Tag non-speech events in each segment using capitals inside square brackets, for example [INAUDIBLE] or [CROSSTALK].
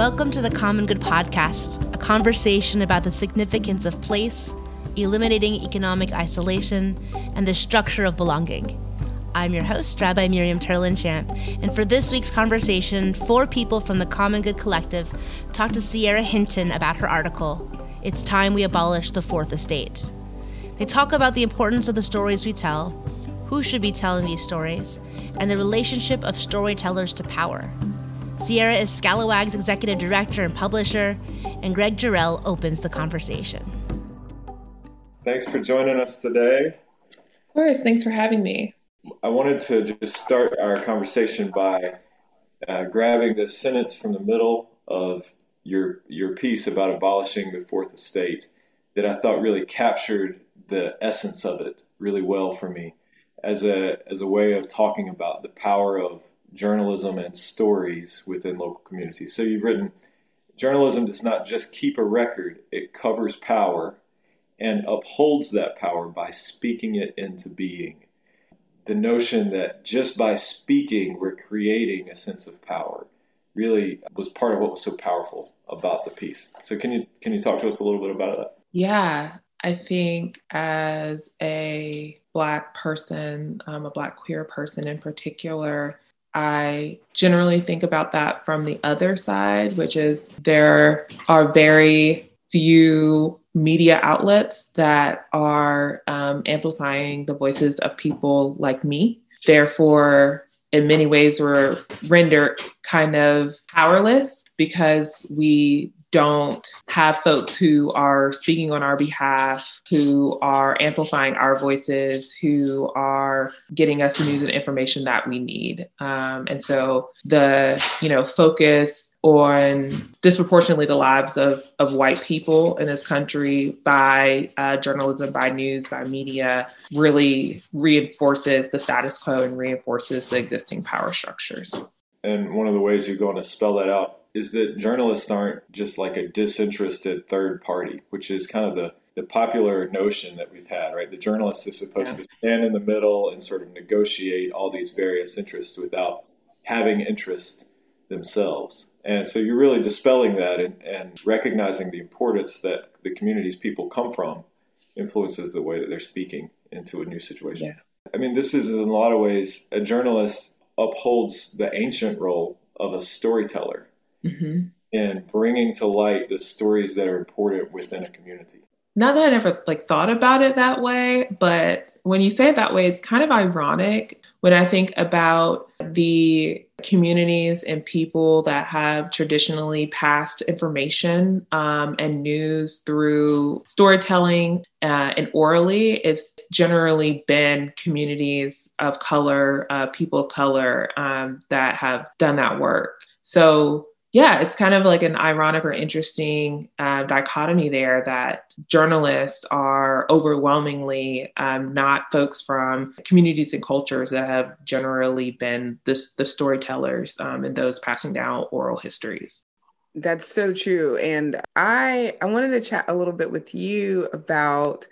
Welcome to the Common Good Podcast, a conversation about the significance of place, eliminating economic isolation, and the structure of belonging. I'm your host, Rabbi Miriam Terlinchamp, and for this week's conversation, four people from the Common Good Collective talked to Sierra Hinton about her article, It's Time We Abolish the Fourth Estate. They talk about the importance of the stories we tell, who should be telling these stories, and the relationship of storytellers to power. Sierra is Scalawag's executive director and publisher, and Greg Jarrell opens the conversation. Thanks for joining us today. Of course, thanks for having me. I wanted to just start our conversation by uh, grabbing the sentence from the middle of your your piece about abolishing the fourth estate that I thought really captured the essence of it really well for me as a as a way of talking about the power of journalism and stories within local communities. So you've written journalism does not just keep a record, it covers power and upholds that power by speaking it into being the notion that just by speaking we're creating a sense of power really was part of what was so powerful about the piece. So can you can you talk to us a little bit about that? Yeah, I think as a black person, um, a black queer person in particular, I generally think about that from the other side, which is there are very few media outlets that are um, amplifying the voices of people like me. Therefore, in many ways, we're rendered kind of powerless because we don't have folks who are speaking on our behalf, who are amplifying our voices, who are getting us the news and information that we need. Um, and so the you know focus on disproportionately the lives of, of white people in this country by uh, journalism, by news, by media really reinforces the status quo and reinforces the existing power structures. And one of the ways you're going to spell that out is that journalists aren't just like a disinterested third party, which is kind of the, the popular notion that we've had, right? The journalist is supposed yeah. to stand in the middle and sort of negotiate all these various interests without having interest themselves. And so you're really dispelling that and, and recognizing the importance that the communities people come from influences the way that they're speaking into a new situation. Yeah. I mean, this is in a lot of ways a journalist upholds the ancient role of a storyteller mm-hmm. and bringing to light the stories that are important within a community. Not that I never like thought about it that way, but when you say it that way, it's kind of ironic when I think about the communities and people that have traditionally passed information um, and news through storytelling uh, and orally. It's generally been communities of color, uh, people of color um, that have done that work. So yeah, it's kind of like an ironic or interesting uh, dichotomy there that journalists are overwhelmingly um, not folks from communities and cultures that have generally been this, the storytellers um, and those passing down oral histories. That's so true. And I I wanted to chat a little bit with you about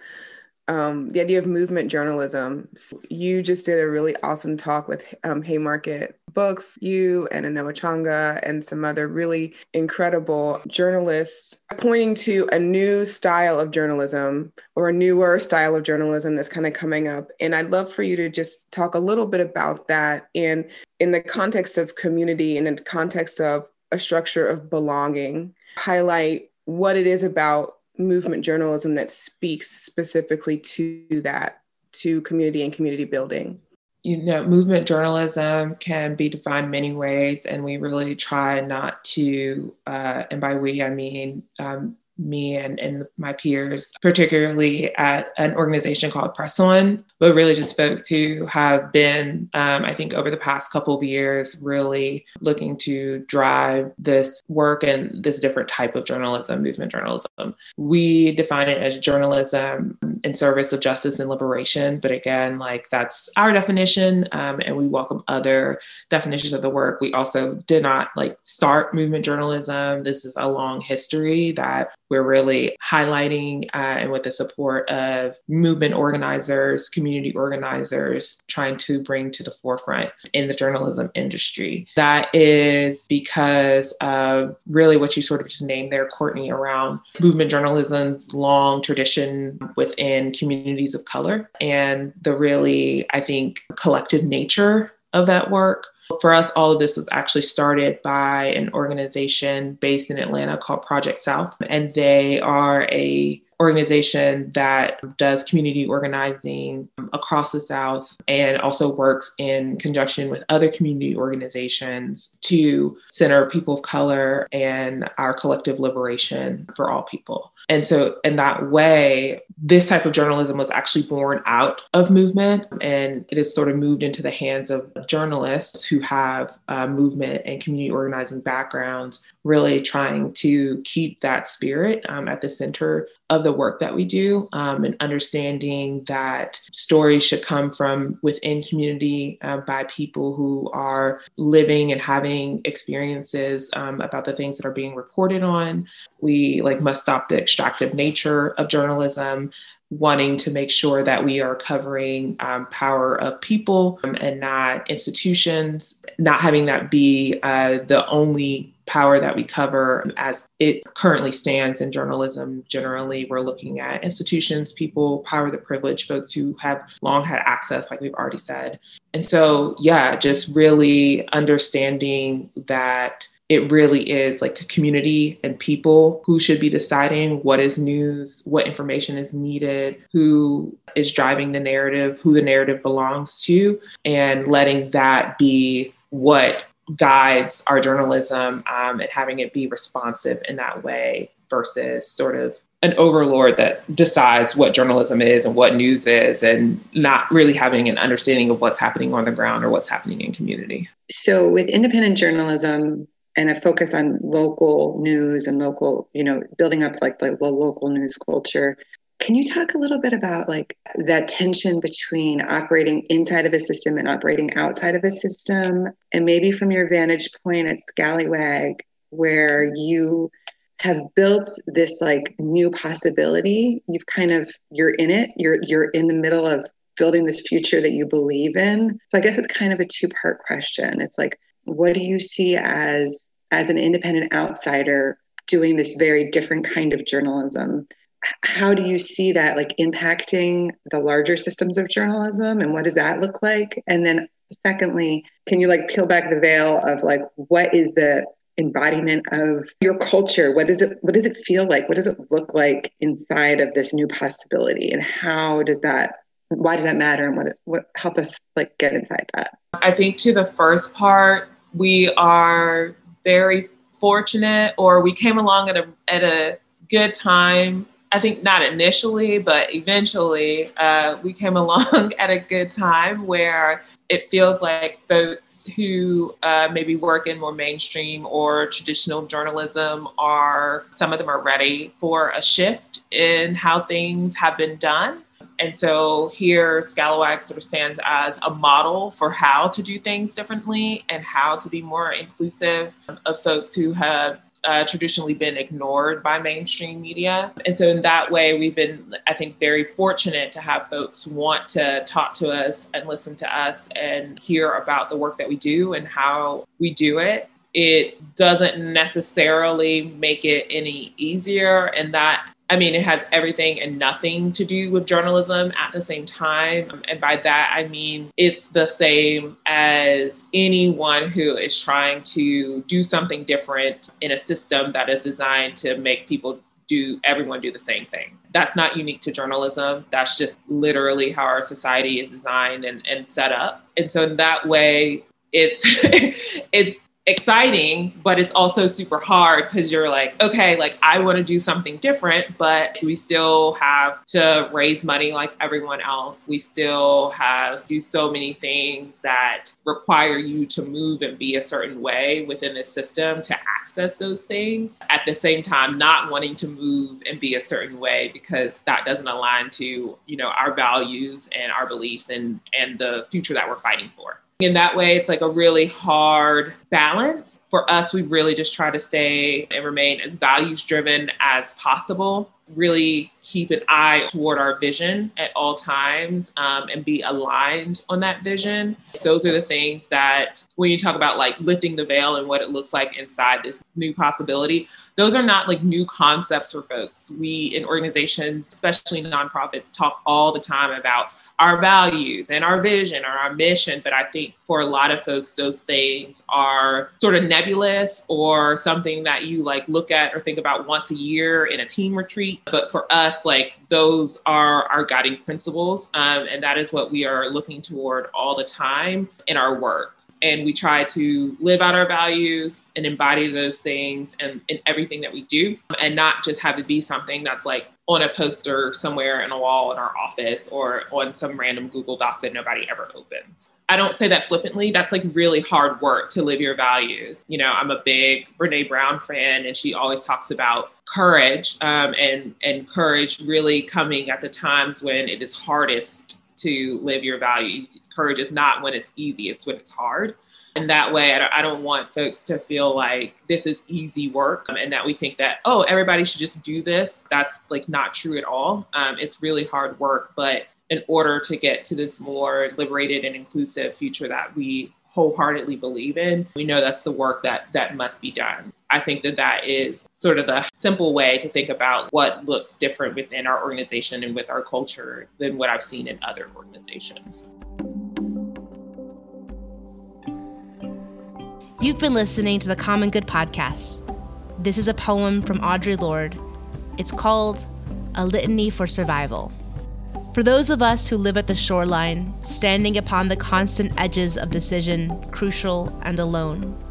um, the idea of movement journalism. You just did a really awesome talk with um, Haymarket Books, you and Anoa Changa, and some other really incredible journalists, pointing to a new style of journalism or a newer style of journalism that's kind of coming up. And I'd love for you to just talk a little bit about that and in the context of community and in the context of a structure of belonging, highlight what it is about movement journalism that speaks specifically to that, to community and community building? You know, movement journalism can be defined many ways, and we really try not to, uh, and by we, I mean um, me and, and my peers, particularly at an organization called Press On, but really just folks who have been, um, I think, over the past couple of years, really looking to drive this work and this different type of journalism, movement journalism. We define it as journalism in service of justice and liberation, but again, like that's our definition, um, and we welcome other definitions of the work. We also did not like start movement journalism. This is a long history that we're really highlighting uh, and with the support of movement organizers, community organizers, trying to bring to the forefront in the journalism industry. That is because of really what you sort of just named there, Courtney, around movement journalism's long tradition within communities of color and the really, I think, collective nature of that work for us, all of this was actually started by an organization based in Atlanta called Project South, and they are a organization that does community organizing across the South and also works in conjunction with other community organizations to center people of color and our collective liberation for all people. And so, in that way, this type of journalism was actually born out of movement and it has sort of moved into the hands of journalists who have uh, movement and community organizing backgrounds, really trying to keep that spirit um, at the center of the work that we do um, and understanding that stories should come from within community uh, by people who are living and having experiences um, about the things that are being reported on. We like must stop the extractive nature of journalism wanting to make sure that we are covering um, power of people um, and not institutions, not having that be uh, the only power that we cover as it currently stands in journalism. Generally, we're looking at institutions, people, power, the privilege, folks who have long had access, like we've already said. And so, yeah, just really understanding that it really is like a community and people who should be deciding what is news, what information is needed, who is driving the narrative, who the narrative belongs to, and letting that be what guides our journalism um, and having it be responsive in that way versus sort of an overlord that decides what journalism is and what news is and not really having an understanding of what's happening on the ground or what's happening in community. So with independent journalism, and a focus on local news and local, you know, building up like the, local news culture. Can you talk a little bit about like that tension between operating inside of a system and operating outside of a system? And maybe from your vantage point at Scalawag, where you have built this like new possibility, you've kind of you're in it, you're you're in the middle of building this future that you believe in. So I guess it's kind of a two-part question. It's like what do you see as as an independent outsider doing this very different kind of journalism how do you see that like impacting the larger systems of journalism and what does that look like? And then secondly can you like peel back the veil of like what is the embodiment of your culture? What does it what does it feel like? What does it look like inside of this new possibility? And how does that why does that matter? And what what help us like get inside that. I think to the first part we are very fortunate or we came along at a at a good time I think not initially, but eventually, uh, we came [LAUGHS] along at a good time where it feels like folks who uh, maybe work in more mainstream or traditional journalism are, some of them are ready for a shift in how things have been done. And so here, Scalawag sort of stands as a model for how to do things differently and how to be more inclusive of folks who have uh, traditionally been ignored by mainstream media. And so, in that way, we've been, I think, very fortunate to have folks want to talk to us and listen to us and hear about the work that we do and how we do it. It doesn't necessarily make it any easier, and that I mean, it has everything and nothing to do with journalism at the same time. And by that, I mean it's the same as anyone who is trying to do something different in a system that is designed to make people do everyone do the same thing. That's not unique to journalism. That's just literally how our society is designed and, and set up. And so in that way, it's [LAUGHS] it's exciting, but it's also super hard because you're like, okay, like I want to do something different, but we still have to raise money like everyone else. We still have do so many things that require you to move and be a certain way within the system to access those things. At the same time, not wanting to move and be a certain way because that doesn't align to, you know, our values and our beliefs and and the future that we're fighting for in that way it's like a really hard balance. For us, we really just try to stay and remain as values driven as possible really keep an eye toward our vision at all times um, and be aligned on that vision. Those are the things that, when you talk about like lifting the veil and what it looks like inside this new possibility, those are not like new concepts for folks. We in organizations, especially nonprofits, talk all the time about our values and our vision or our mission. But I think for a lot of folks, those things are sort of nebulous or something that you like look at or think about once a year in a team retreat. But for us, like those are our guiding principles. Um, and that is what we are looking toward all the time in our work and we try to live out our values and embody those things and in everything that we do and not just have it be something that's like on a poster somewhere in a wall in our office or on some random google doc that nobody ever opens. I don't say that flippantly. That's like really hard work to live your values. You know i'm a big brene brown fan and she always talks about courage um, and and courage really coming at the times when it is hardest to live your value. Courage is not when it's easy, it's when it's hard. And that way, I don't want folks to feel like this is easy work and that we think that, oh, everybody should just do this. That's like not true at all. Um, it's really hard work. But in order to get to this more liberated and inclusive future that we wholeheartedly believe in, we know that's the work that that must be done. I think that that is sort of the simple way to think about what looks different within our organization and with our culture than what I've seen in other organizations. You've been listening to the Common Good podcast. This is a poem from Audre Lorde. It's called A Litany for Survival. For those of us who live at the shoreline, standing upon the constant edges of decision, crucial and alone,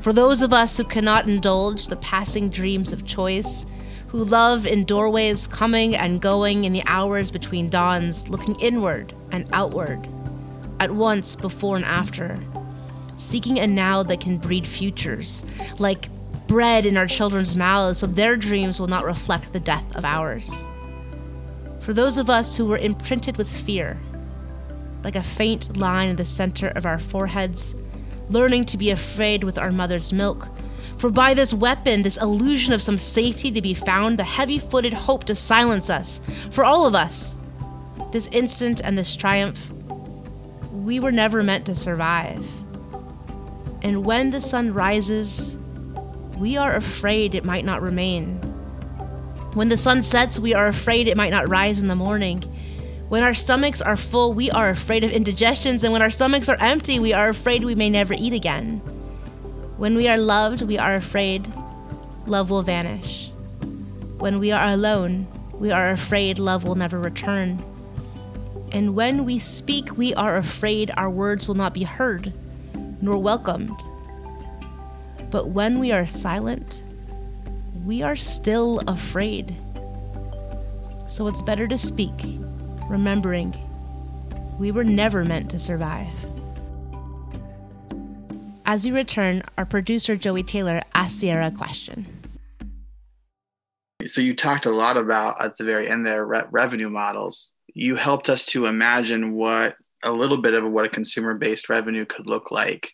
for those of us who cannot indulge the passing dreams of choice, who love in doorways coming and going in the hours between dawns, looking inward and outward, at once before and after, seeking a now that can breed futures, like bread in our children's mouths so their dreams will not reflect the death of ours. For those of us who were imprinted with fear, like a faint line in the center of our foreheads, learning to be afraid with our mother's milk. For by this weapon, this illusion of some safety to be found, the heavy footed hope to silence us, for all of us, this instant and this triumph, we were never meant to survive. And when the sun rises, we are afraid it might not remain. When the sun sets, we are afraid it might not rise in the morning. When our stomachs are full, we are afraid of indigestions, and when our stomachs are empty, we are afraid we may never eat again. When we are loved, we are afraid love will vanish. When we are alone, we are afraid love will never return. And when we speak, we are afraid our words will not be heard nor welcomed. But when we are silent, we are still afraid. So it's better to speak remembering we were never meant to survive. As we return, our producer Joey Taylor asks Sierra a question. So, you talked a lot about at the very end there re- revenue models. You helped us to imagine what a little bit of what a consumer based revenue could look like.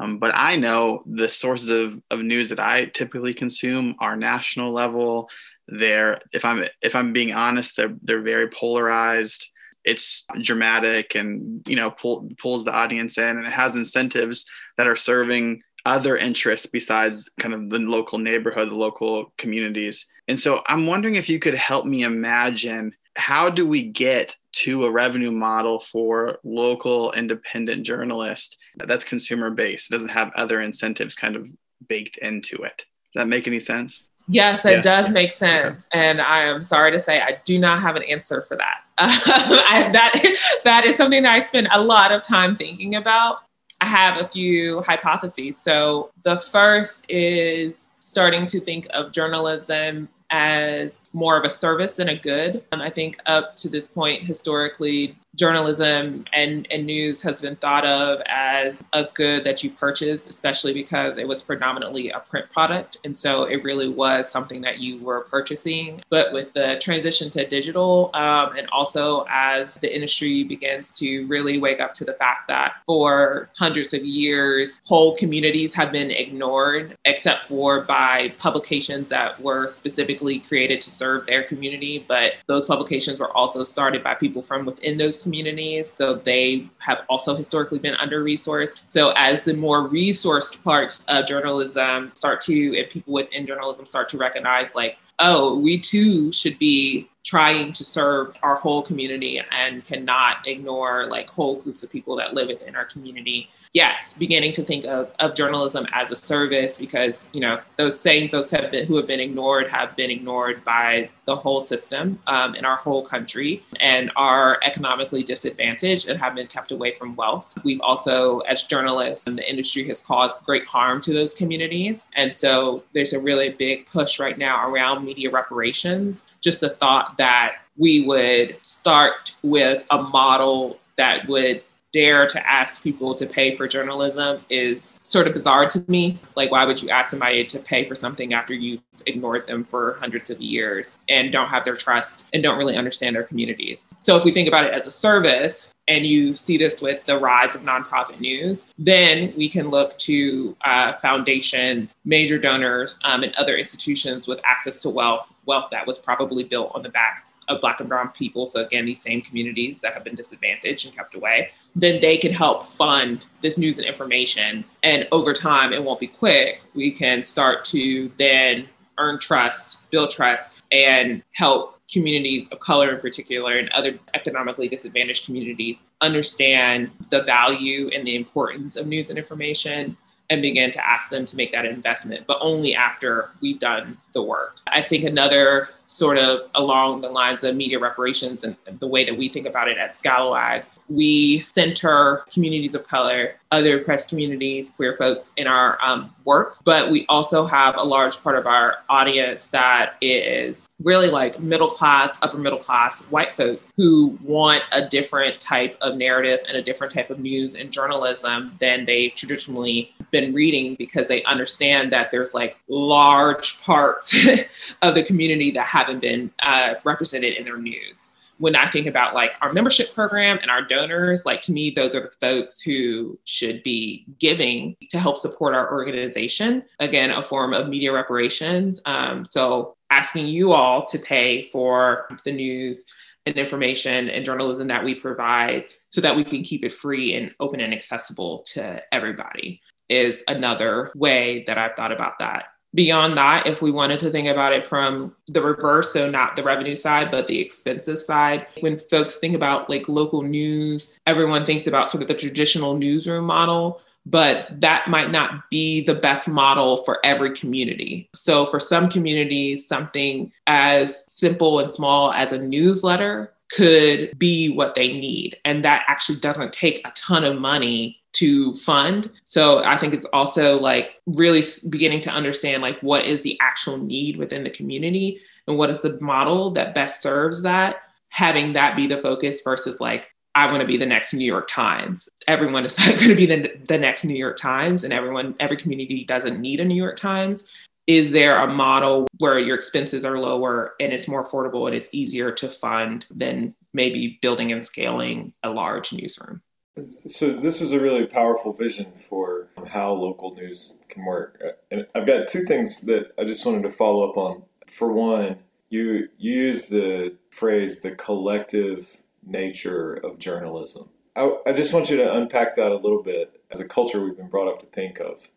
Um, but I know the sources of, of news that I typically consume are national level, they're if i'm if i'm being honest they're they're very polarized. It's dramatic and you know pull, pulls the audience in and it has incentives that are serving other interests besides kind of the local neighborhood the local communities. And so i'm wondering if you could help me imagine how do we get to a revenue model for local independent journalists that's consumer based doesn't have other incentives kind of baked into it. Does that make any sense Yes, it yeah. does make sense, and I am sorry to say I do not have an answer for that. [LAUGHS] I, that that is something that I spend a lot of time thinking about. I have a few hypotheses. So the first is starting to think of journalism as more of a service than a good. And I think up to this point, historically, journalism and, and news has been thought of as a good that you purchase, especially because it was predominantly a print product. And so it really was something that you were purchasing. But with the transition to digital, um, and also as the industry begins to really wake up to the fact that for hundreds of years, whole communities have been ignored, except for by publications that were specifically created to serve their community. But those publications were also started by people from within those communities. So they have also historically been under resourced. So as the more resourced parts of journalism start to, and people within journalism start to recognize, like, oh, we too should be trying to serve our whole community and cannot ignore like whole groups of people that live within our community. Yes, beginning to think of, of journalism as a service because you know those same folks have been who have been ignored have been ignored by the whole system um, in our whole country and are economically disadvantaged and have been kept away from wealth. We've also, as journalists, and the industry has caused great harm to those communities, and so there's a really big push right now around media reparations. Just the thought that we would start with a model that would dare to ask people to pay for journalism is sort of bizarre to me. Like, why would you ask somebody to pay for something after you've ignored them for hundreds of years and don't have their trust and don't really understand their communities? So, if we think about it as a service, and you see this with the rise of nonprofit news, then we can look to uh, foundations, major donors, um, and other institutions with access to wealth, wealth that was probably built on the backs of Black and Brown people. So, again, these same communities that have been disadvantaged and kept away, then they can help fund this news and information. And over time, it won't be quick. We can start to then earn trust, build trust, and help communities of color in particular and other economically disadvantaged communities understand the value and the importance of news and information and begin to ask them to make that investment, but only after we've done the work. I think another sort of along the lines of media reparations and the way that we think about it at Scalawag, we center communities of color, other oppressed communities, queer folks in our um, work, but we also have a large part of our audience that is really like middle class, upper middle class white folks who want a different type of narrative and a different type of news and journalism than they've traditionally been reading because they understand that there's like large parts [LAUGHS] of the community that haven't been uh, represented in their news when I think about like our membership program and our donors, like to me, those are the folks who should be giving to help support our organization. Again, a form of media reparations. Um, so asking you all to pay for the news and information and journalism that we provide so that we can keep it free and open and accessible to everybody is another way that I've thought about that beyond that, if we wanted to think about it from the reverse, so not the revenue side, but the expenses side, when folks think about like local news, everyone thinks about sort of the traditional newsroom model, but that might not be the best model for every community. So for some communities, something as simple and small as a newsletter could be what they need. And that actually doesn't take a ton of money to fund. So I think it's also like really beginning to understand like what is the actual need within the community and what is the model that best serves that, having that be the focus versus like I want to be the next New York Times. Everyone is [LAUGHS] not going to be the, the next New York Times, and everyone, every community doesn't need a New York Times. Is there a model where your expenses are lower and it's more affordable and it's easier to fund than maybe building and scaling a large newsroom? So this is a really powerful vision for how local news can work. And I've got two things that I just wanted to follow up on. For one, you, use the phrase the collective nature of journalism. I, I, just want you to unpack that a little bit. As a culture, we've been brought up to think of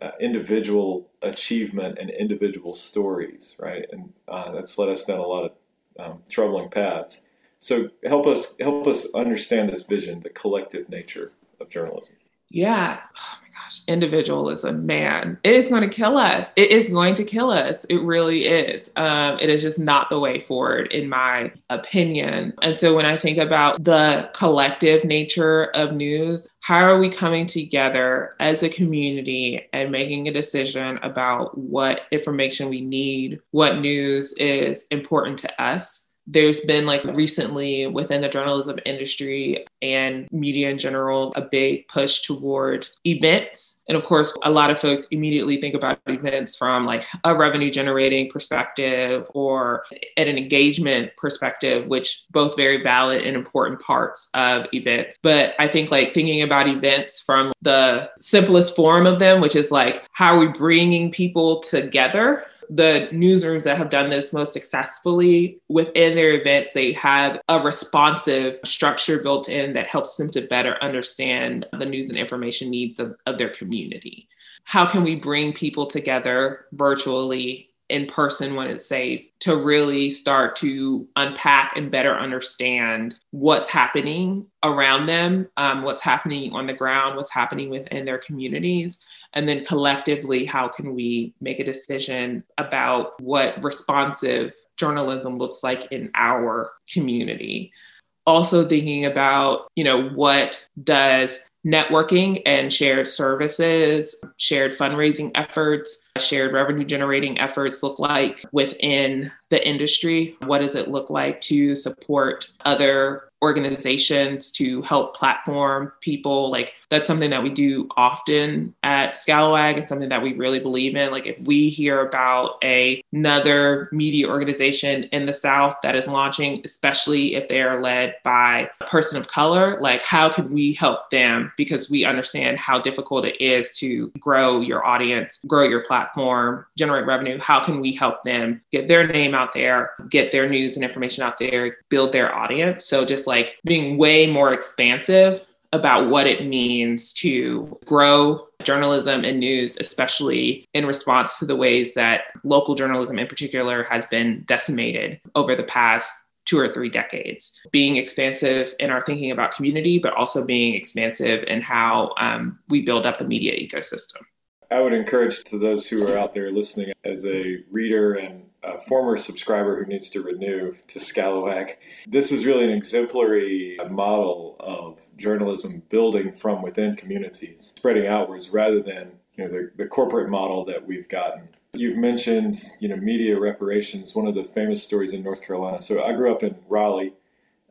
uh, individual achievement and individual stories, right? And uh, that's led us down a lot of um, troubling paths. So help us help us understand this vision, the collective nature of journalism. Yeah. Oh my gosh, individualism, man, it is going to kill us. It is going to kill us. It really is. Um, it is just not the way forward, in my opinion. And so when I think about the collective nature of news, how are we coming together as a community and making a decision about what information we need, what news is important to us? There's been like recently within the journalism industry and media in general a big push towards events. And of course a lot of folks immediately think about events from like a revenue generating perspective or at an engagement perspective which both very valid and important parts of events. But i think like thinking about events from the simplest form of them which is like how are we bringing people together the newsrooms that have done this most successfully within their events, they have a responsive structure built in that helps them to better understand the news and information needs of, of their community. How can we bring people together virtually in person when it's safe to really start to unpack and better understand what's happening around them, um, what's happening on the ground, what's happening within their communities. And then collectively, how can we make a decision about what responsive journalism looks like in our community? Also, thinking about, you know, what does networking and shared services, shared fundraising efforts, shared revenue generating efforts look like within the industry? What does it look like to support other organizations to help platform people. Like that's something that we do often at Scalawag and something that we really believe in. Like if we hear about a, another media organization in the South that is launching, especially if they are led by a person of color, like how can we help them? Because we understand how difficult it is to grow your audience, grow your platform, generate revenue. How can we help them get their name out there, get their news and information out there, build their audience? So just like like being way more expansive about what it means to grow journalism and news, especially in response to the ways that local journalism in particular has been decimated over the past two or three decades. Being expansive in our thinking about community, but also being expansive in how um, we build up the media ecosystem. I would encourage to those who are out there listening as a reader and a former subscriber who needs to renew to Scalawag. This is really an exemplary model of journalism building from within communities, spreading outwards rather than you know the, the corporate model that we've gotten. You've mentioned you know media reparations, one of the famous stories in North Carolina. So I grew up in Raleigh,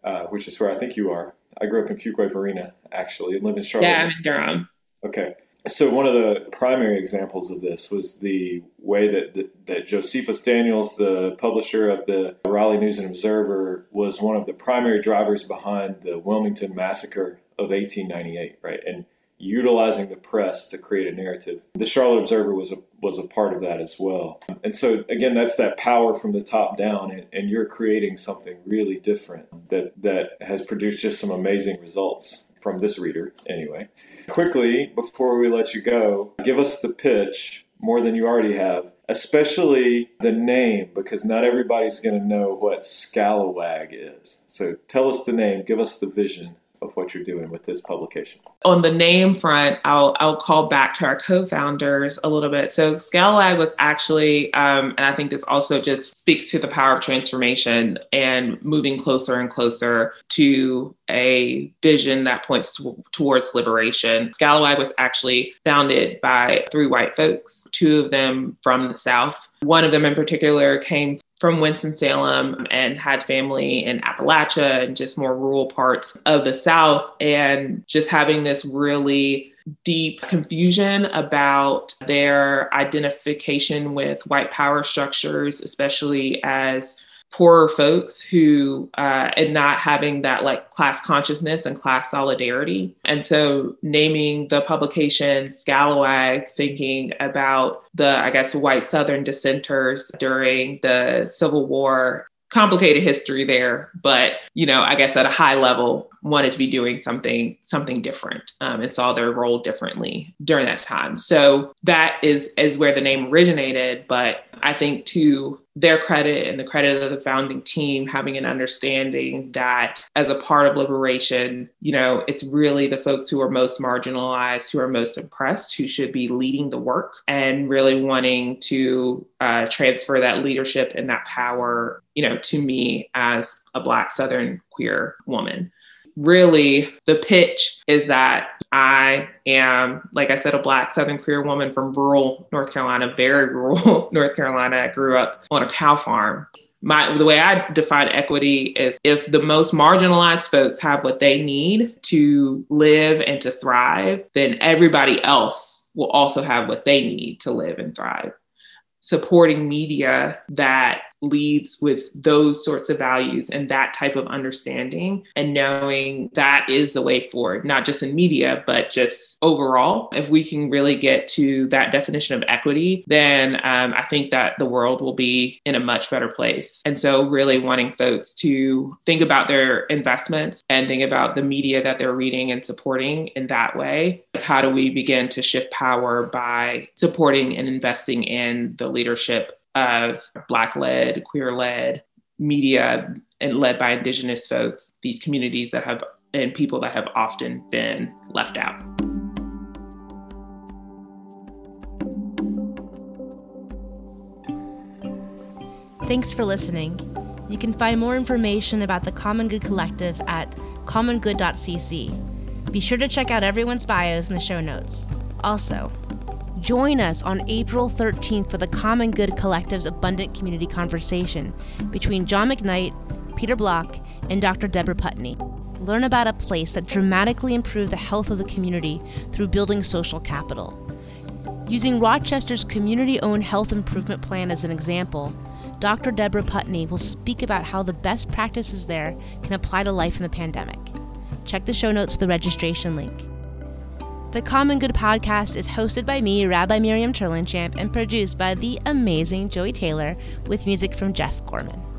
uh, which is where I think you are. I grew up in Fuquay-Varina actually, and live in Charlotte. Yeah, I'm in Durham. Okay so one of the primary examples of this was the way that, that, that Josephus Daniels, the publisher of the Raleigh News and Observer, was one of the primary drivers behind the Wilmington massacre of 1898, right? And utilizing the press to create a narrative. The Charlotte Observer was a was a part of that as well. And so again, that's that power from the top down, and, and you're creating something really different that that has produced just some amazing results from this reader, anyway. Quickly, before we let you go, give us the pitch more than you already have, especially the name, because not everybody's going to know what Scalawag is. So tell us the name, give us the vision of what you're doing with this publication. On the name front, I'll I'll call back to our co-founders a little bit. So Scalawag was actually, um, and I think this also just speaks to the power of transformation and moving closer and closer to a vision that points to, towards liberation. Scalawag was actually founded by three white folks, two of them from the South. One of them in particular came from Winston-Salem and had family in Appalachia and just more rural parts of the South. And just having this really deep confusion about their identification with white power structures, especially as poorer folks who uh, and not having that like class consciousness and class solidarity and so naming the publication scalawag thinking about the i guess white southern dissenters during the civil war complicated history there but you know i guess at a high level wanted to be doing something something different um, and saw their role differently during that time. So that is is where the name originated. But I think to their credit and the credit of the founding team having an understanding that as a part of liberation, you know, it's really the folks who are most marginalized, who are most oppressed, who should be leading the work and really wanting to uh, transfer that leadership and that power, you know, to me as a Black Southern queer woman really the pitch is that I am, like I said, a Black Southern queer woman from rural North Carolina, very [LAUGHS] rural North Carolina. I grew up on a cow farm. My, the way I define equity is if the most marginalized folks have what they need to live and to thrive, then everybody else will also have what they need to live and thrive supporting media that leads with those sorts of values and that type of understanding and knowing that is the way forward, not just in media, but just overall. If we can really get to that definition of equity, then um, I think that the world will be in a much better place. And so, really wanting folks to think about their investments and think about the media that they're reading and supporting in that way. How do we begin to shift power by supporting and investing in the leadership of Black led, queer led media and led by Indigenous folks, these communities that have and people that have often been left out. Thanks for listening. You can find more information about the Common Good Collective at commongood.cc. Be sure to check out everyone's bios in the show notes. Also, Join us on April 13th for the Common Good Collective's Abundant Community Conversation between John McKnight, Peter Block, and Dr. Deborah Puntenney. Learn about a place that dramatically improved the health of the community through building social capital. Using Rochester's community owned health improvement plan as an example, Dr. Deborah Puntenney will speak about how the best practices there can apply to life in the pandemic. Check the show notes for the registration link. The Common Good podcast is hosted by me, Rabbi Miriam Terlinchamp, and produced by the amazing Joey Taylor with music from Jeff Gorman.